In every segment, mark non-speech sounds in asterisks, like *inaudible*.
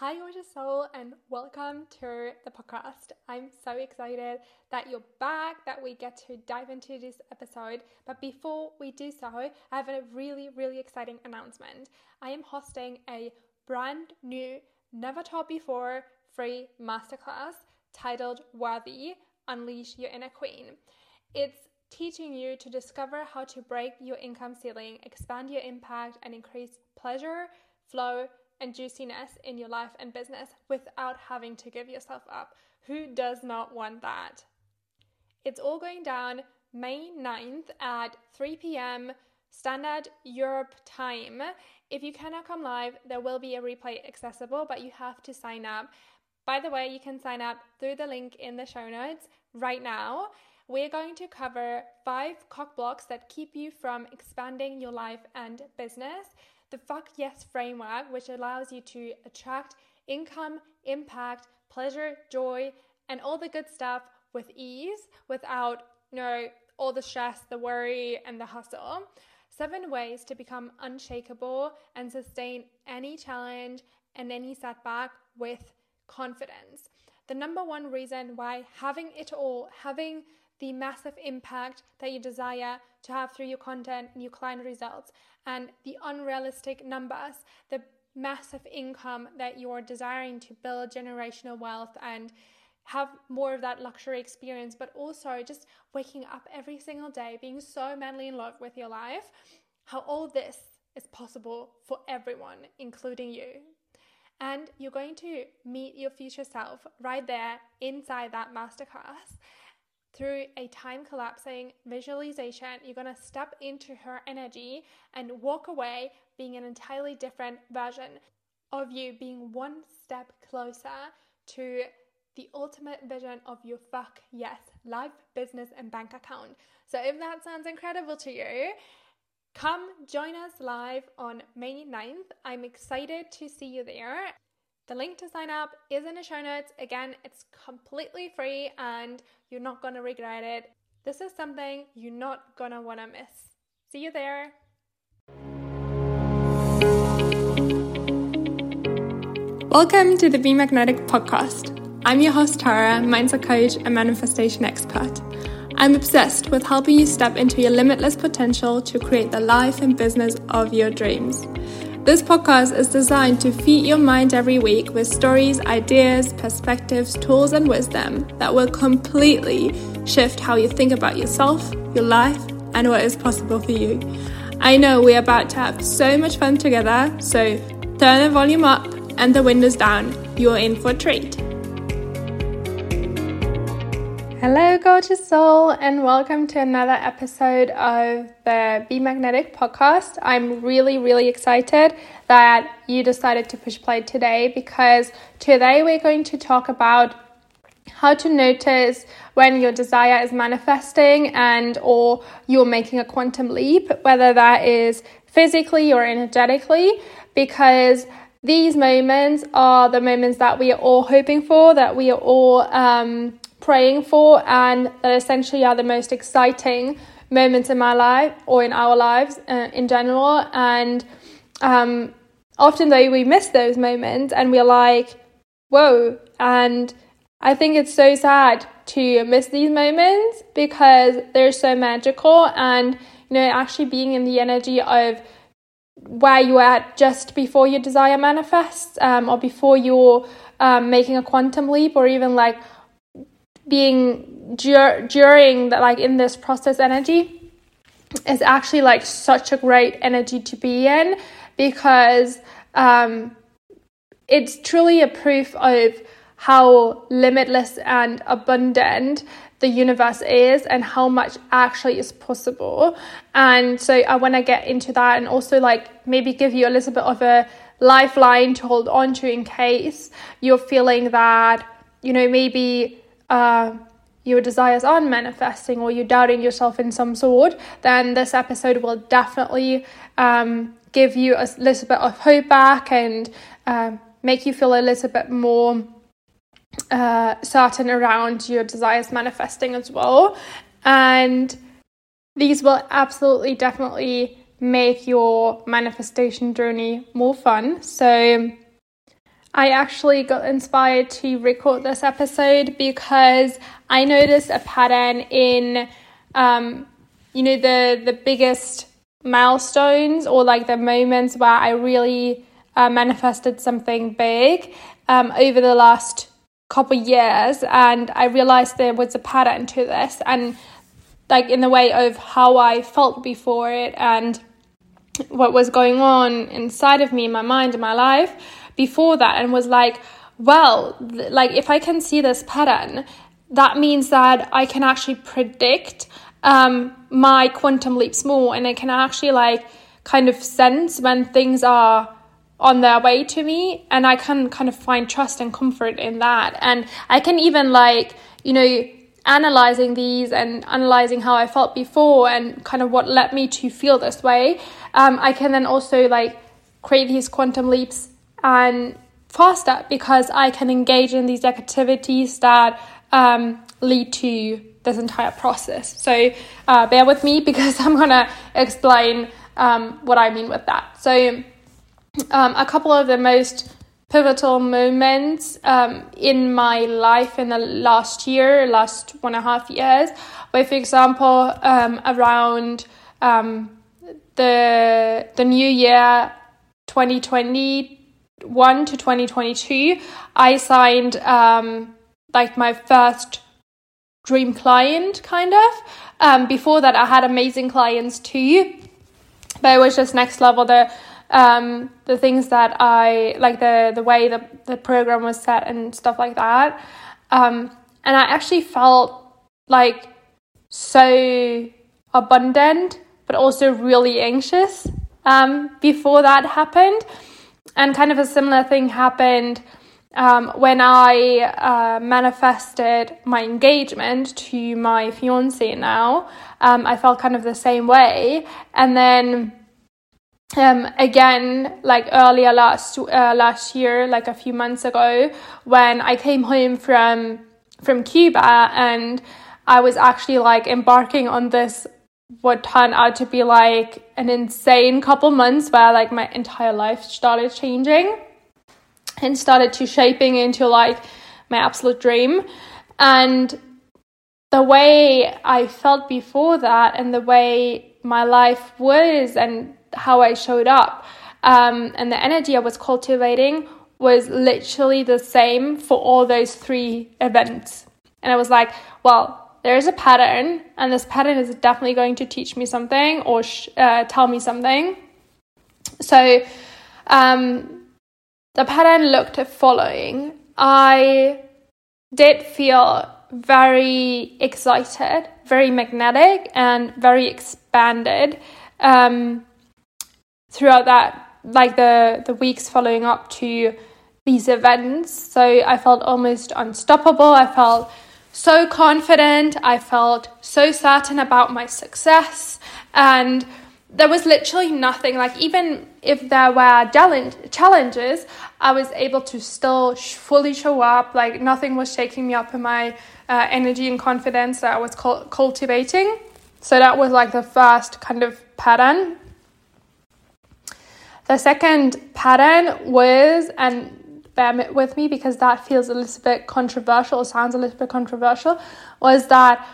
Hi, gorgeous soul, and welcome to the podcast. I'm so excited that you're back, that we get to dive into this episode. But before we do so, I have a really, really exciting announcement. I am hosting a brand new, never taught before free masterclass titled Worthy Unleash Your Inner Queen. It's teaching you to discover how to break your income ceiling, expand your impact, and increase pleasure, flow, and juiciness in your life and business without having to give yourself up. Who does not want that? It's all going down May 9th at 3 p.m. Standard Europe time. If you cannot come live, there will be a replay accessible, but you have to sign up. By the way, you can sign up through the link in the show notes right now. We're going to cover five cock blocks that keep you from expanding your life and business the Fuck Yes framework, which allows you to attract income, impact, pleasure, joy, and all the good stuff with ease without, you know, all the stress, the worry, and the hustle. Seven ways to become unshakable and sustain any challenge and any setback with confidence. The number one reason why having it all, having the massive impact that you desire to have through your content and your client results, and the unrealistic numbers, the massive income that you're desiring to build generational wealth and have more of that luxury experience, but also just waking up every single day, being so madly in love with your life, how all this is possible for everyone, including you. And you're going to meet your future self right there inside that masterclass through a time collapsing visualization, you're going to step into her energy and walk away being an entirely different version of you, being one step closer to the ultimate vision of your fuck yes life, business, and bank account. So, if that sounds incredible to you, come join us live on May 9th. I'm excited to see you there. The link to sign up is in the show notes. Again, it's completely free and you're not going to regret it. This is something you're not going to want to miss. See you there. Welcome to the Be Magnetic podcast. I'm your host, Tara, mindset coach and manifestation expert. I'm obsessed with helping you step into your limitless potential to create the life and business of your dreams. This podcast is designed to feed your mind every week with stories, ideas, perspectives, tools, and wisdom that will completely shift how you think about yourself, your life, and what is possible for you. I know we're about to have so much fun together, so turn the volume up and the windows down. You're in for a treat. Hello, gorgeous soul, and welcome to another episode of the Be Magnetic podcast. I'm really, really excited that you decided to push play today because today we're going to talk about how to notice when your desire is manifesting and or you're making a quantum leap whether that is physically or energetically because these moments are the moments that we are all hoping for that we are all um, praying for and that essentially are the most exciting moments in my life or in our lives uh, in general. And um, often, though, we miss those moments and we're like, whoa. And I think it's so sad to miss these moments because they're so magical and, you know, actually being in the energy of where you're at just before your desire manifests um, or before you're um, making a quantum leap or even like being dur- during that like in this process energy is actually like such a great energy to be in because um, it's truly a proof of how limitless and abundant the universe is and how much actually is possible. And so I want to get into that and also like maybe give you a little bit of a lifeline to hold on to in case you're feeling that, you know, maybe uh, your desires aren't manifesting or you're doubting yourself in some sort, then this episode will definitely um, give you a little bit of hope back and uh, make you feel a little bit more uh, certain around your desires manifesting as well. And these will absolutely, definitely make your manifestation journey more fun. So, I actually got inspired to record this episode because I noticed a pattern in, um, you know, the the biggest milestones or like the moments where I really uh, manifested something big um, over the last couple years, and I realized there was a pattern to this, and like in the way of how I felt before it and what was going on inside of me, my mind, and my life before that, and was like, well, th- like if I can see this pattern, that means that I can actually predict um, my quantum leaps more, and I can actually like kind of sense when things are on their way to me, and I can kind of find trust and comfort in that, and I can even like you know analyzing these and analyzing how I felt before and kind of what led me to feel this way, um, I can then also like create these quantum leaps and faster because I can engage in these activities that um, lead to this entire process. So uh, bear with me *laughs* because I'm gonna explain um, what I mean with that. So um, a couple of the most pivotal moments um, in my life in the last year, last one and a half years, where, for example, um, around um, the the new year 2021 to 2022, I signed um, like my first dream client, kind of. Um, before that, I had amazing clients too, but it was just next level. The um, the things that I like the the way the the program was set and stuff like that. Um, and I actually felt like so abundant, but also really anxious um, before that happened. And kind of a similar thing happened um, when I uh, manifested my engagement to my fiance now. Um, I felt kind of the same way. And then um, again, like earlier last uh, last year, like a few months ago, when I came home from from Cuba and I was actually like embarking on this what turned out to be like an insane couple months where like my entire life started changing and started to shaping into like my absolute dream and the way I felt before that and the way my life was and how I showed up um, and the energy I was cultivating was literally the same for all those three events. And I was like, well, there's a pattern, and this pattern is definitely going to teach me something or sh- uh, tell me something. So, um, the pattern looked at following. I did feel very excited, very magnetic, and very expanded. Um, throughout that like the the weeks following up to these events so i felt almost unstoppable i felt so confident i felt so certain about my success and there was literally nothing like even if there were challenges i was able to still fully show up like nothing was shaking me up in my uh, energy and confidence that i was cultivating. So that was like the first kind of pattern. The second pattern was, and bear with me because that feels a little bit controversial, or sounds a little bit controversial, was that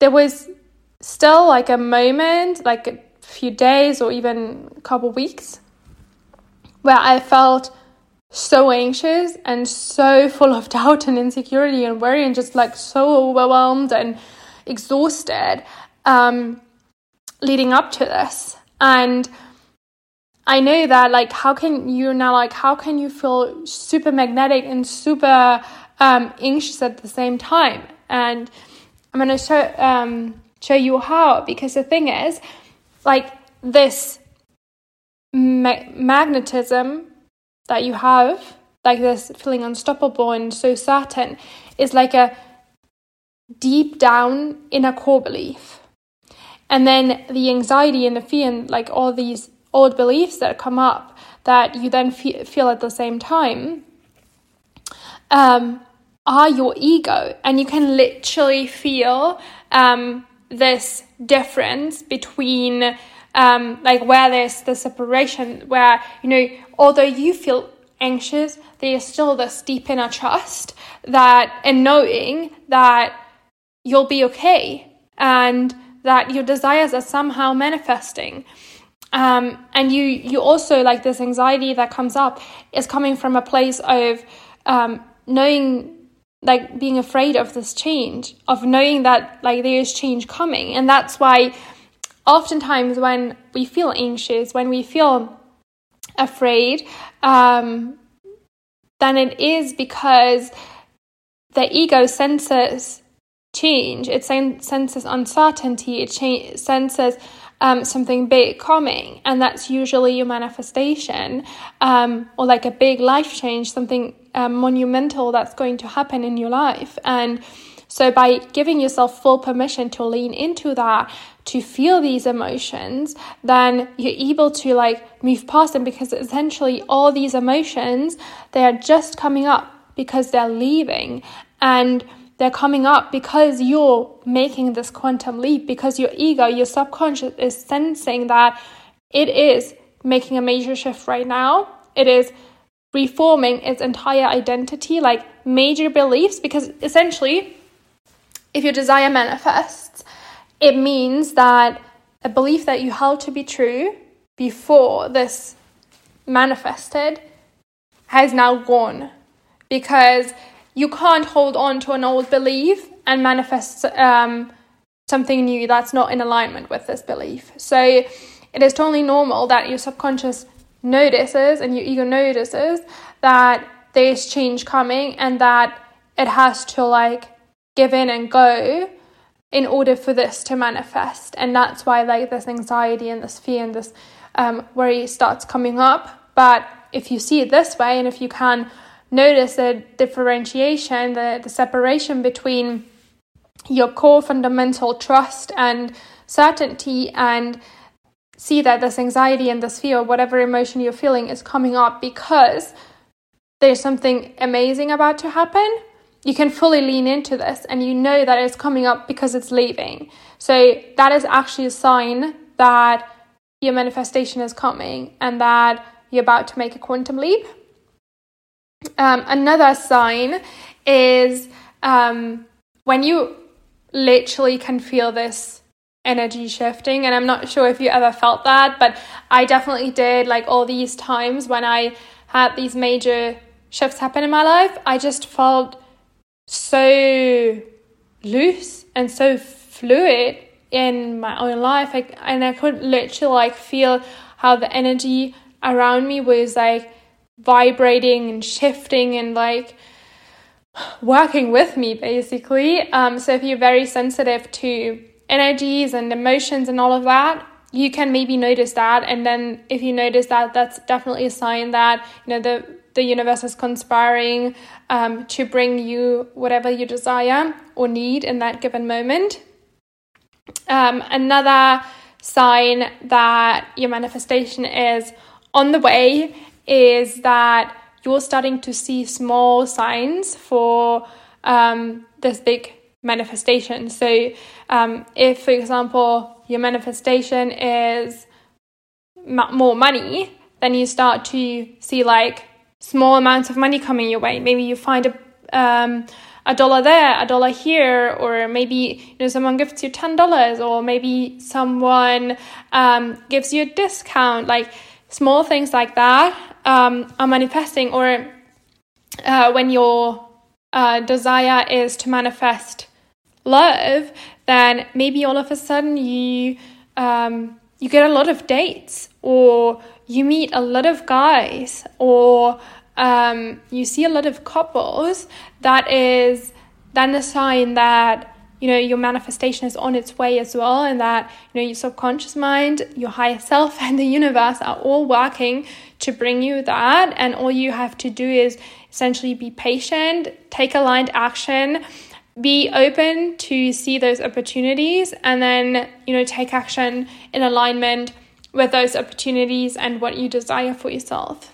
there was still like a moment, like a few days or even a couple weeks, where I felt so anxious and so *laughs* full of doubt and insecurity and worry and just like so overwhelmed and exhausted um, leading up to this. And I know that like how can you now like how can you feel super magnetic and super um, anxious at the same time? And I'm gonna show um, show you how because the thing is like this ma- magnetism that you have like this feeling unstoppable and so certain is like a deep down inner core belief and then the anxiety and the fear and like all these old beliefs that come up that you then fe- feel at the same time um, are your ego. And you can literally feel um, this difference between, um, like, where there's the separation, where, you know, although you feel anxious, there's still this deep inner trust that and knowing that you'll be okay and that your desires are somehow manifesting. Um, and you you also like this anxiety that comes up is coming from a place of um, knowing like being afraid of this change of knowing that like there is change coming. And that's why oftentimes when we feel anxious when we feel afraid um, then it is because the ego senses change. It senses uncertainty. It cha- senses um, something big coming, and that's usually your manifestation um, or like a big life change, something um, monumental that's going to happen in your life. And so, by giving yourself full permission to lean into that, to feel these emotions, then you're able to like move past them because essentially all these emotions they are just coming up because they're leaving and they're coming up because you're making this quantum leap, because your ego, your subconscious is sensing that it is making a major shift right now. It is reforming its entire identity, like major beliefs, because essentially, if your desire manifests, it means that a belief that you held to be true before this manifested has now gone because you can't hold on to an old belief and manifest um, something new that's not in alignment with this belief. So it is totally normal that your subconscious notices and your ego notices that there's change coming and that it has to like give in and go in order for this to manifest. And that's why like this anxiety and this fear and this um, worry starts coming up. But if you see it this way and if you can notice the differentiation, the, the separation between your core fundamental trust and certainty and see that this anxiety and this fear, whatever emotion you're feeling, is coming up because there's something amazing about to happen. You can fully lean into this and you know that it's coming up because it's leaving. So, that is actually a sign that your manifestation is coming and that you're about to make a quantum leap. Um, another sign is um, when you literally can feel this energy shifting. And I'm not sure if you ever felt that, but I definitely did. Like all these times when I had these major shifts happen in my life, I just felt so loose and so fluid in my own life. Like, and I could literally like feel how the energy around me was like vibrating and shifting and like working with me basically. Um, so if you're very sensitive to energies and emotions and all of that, you can maybe notice that. And then if you notice that, that's definitely a sign that you know the the universe is conspiring um, to bring you whatever you desire or need in that given moment. Um, another sign that your manifestation is on the way is that you're starting to see small signs for um, this big manifestation. So, um, if, for example, your manifestation is more money, then you start to see like small amounts of money coming your way. Maybe you find a um, a dollar there, a dollar here, or maybe you know someone gives you ten dollars, or maybe someone um, gives you a discount. Like small things like that um, are manifesting, or uh, when your uh, desire is to manifest love, then maybe all of a sudden you um, you get a lot of dates, or you meet a lot of guys, or um, you see a lot of couples. That is then a sign that you know your manifestation is on its way as well and that you know your subconscious mind your higher self *laughs* and the universe are all working to bring you that and all you have to do is essentially be patient take aligned action be open to see those opportunities and then you know take action in alignment with those opportunities and what you desire for yourself.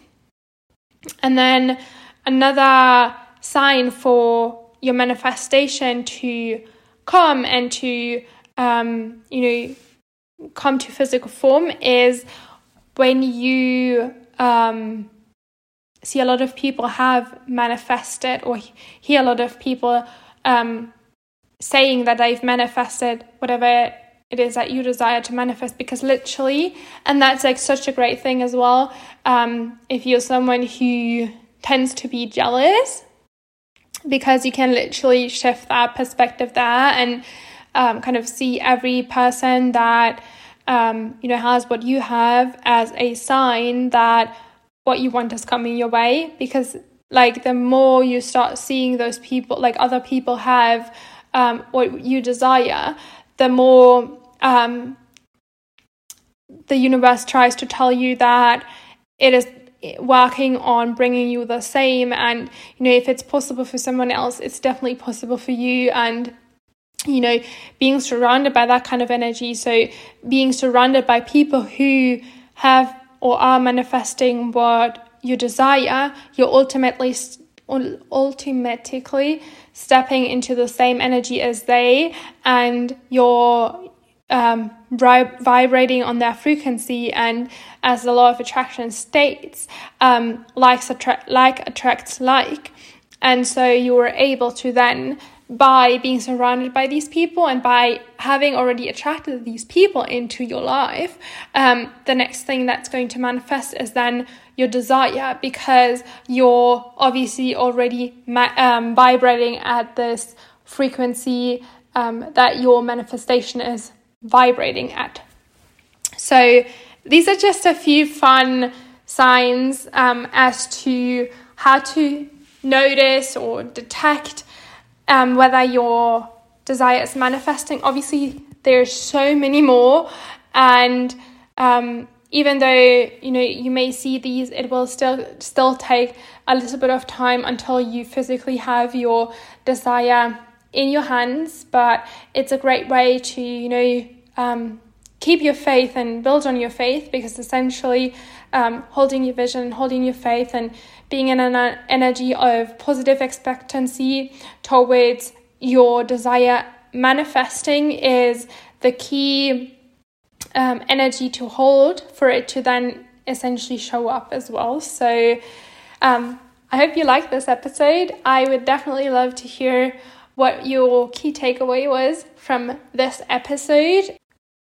And then another sign for your manifestation to come and to um, you know come to physical form is when you um, see a lot of people have manifested or hear a lot of people um, saying that they've manifested whatever it is that you desire to manifest because literally and that's like such a great thing as well um, if you're someone who tends to be jealous because you can literally shift that perspective there and um, kind of see every person that um, you know has what you have as a sign that what you want is coming your way. Because like the more you start seeing those people like other people have um, what you desire the more um, the universe tries to tell you that it is working on bringing you the same. And you know if it's possible for someone else it's definitely possible for you. And you know being surrounded by that kind of energy. So being surrounded by people who have or are manifesting what you desire you're ultimately ultimately stepping into the same energy as they. And you're um, vibrating on their frequency and as the law of attraction states um, likes attract like attracts like. And so you were able to then by being surrounded by these people and by having already attracted these people into your life um, the next thing that's going to manifest is then your desire because you're obviously already ma- um, vibrating at this frequency um, that your manifestation is vibrating at. So, these are just a few fun signs um, as to how to notice or detect um, whether your desire is manifesting. Obviously, there's so many more, and um, even though you know you may see these, it will still still take a little bit of time until you physically have your desire in your hands. But it's a great way to you know um, keep your faith and build on your faith because essentially um, holding your vision, holding your faith, and being in an energy of positive expectancy towards your desire manifesting is the key um, energy to hold for it to then essentially show up as well. So, um, I hope you liked this episode. I would definitely love to hear what your key takeaway was from this episode.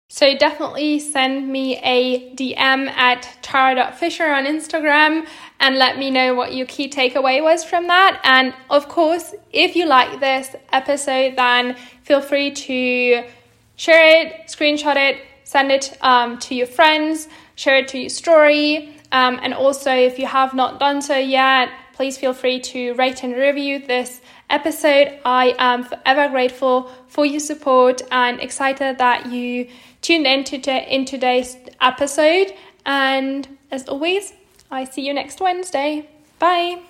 So definitely send me a DM at tara.fischer on Instagram and let me know what your key takeaway was from that. And of course, if you like this episode, then feel free to share it, screenshot it, send it um, to your friends, share it to your story. Um, and also, if you have not done so yet, please feel free to rate and review this episode. I am forever grateful for your support and excited that you tuned in, to, in today's episode. And as always, I see you next Wednesday. Bye.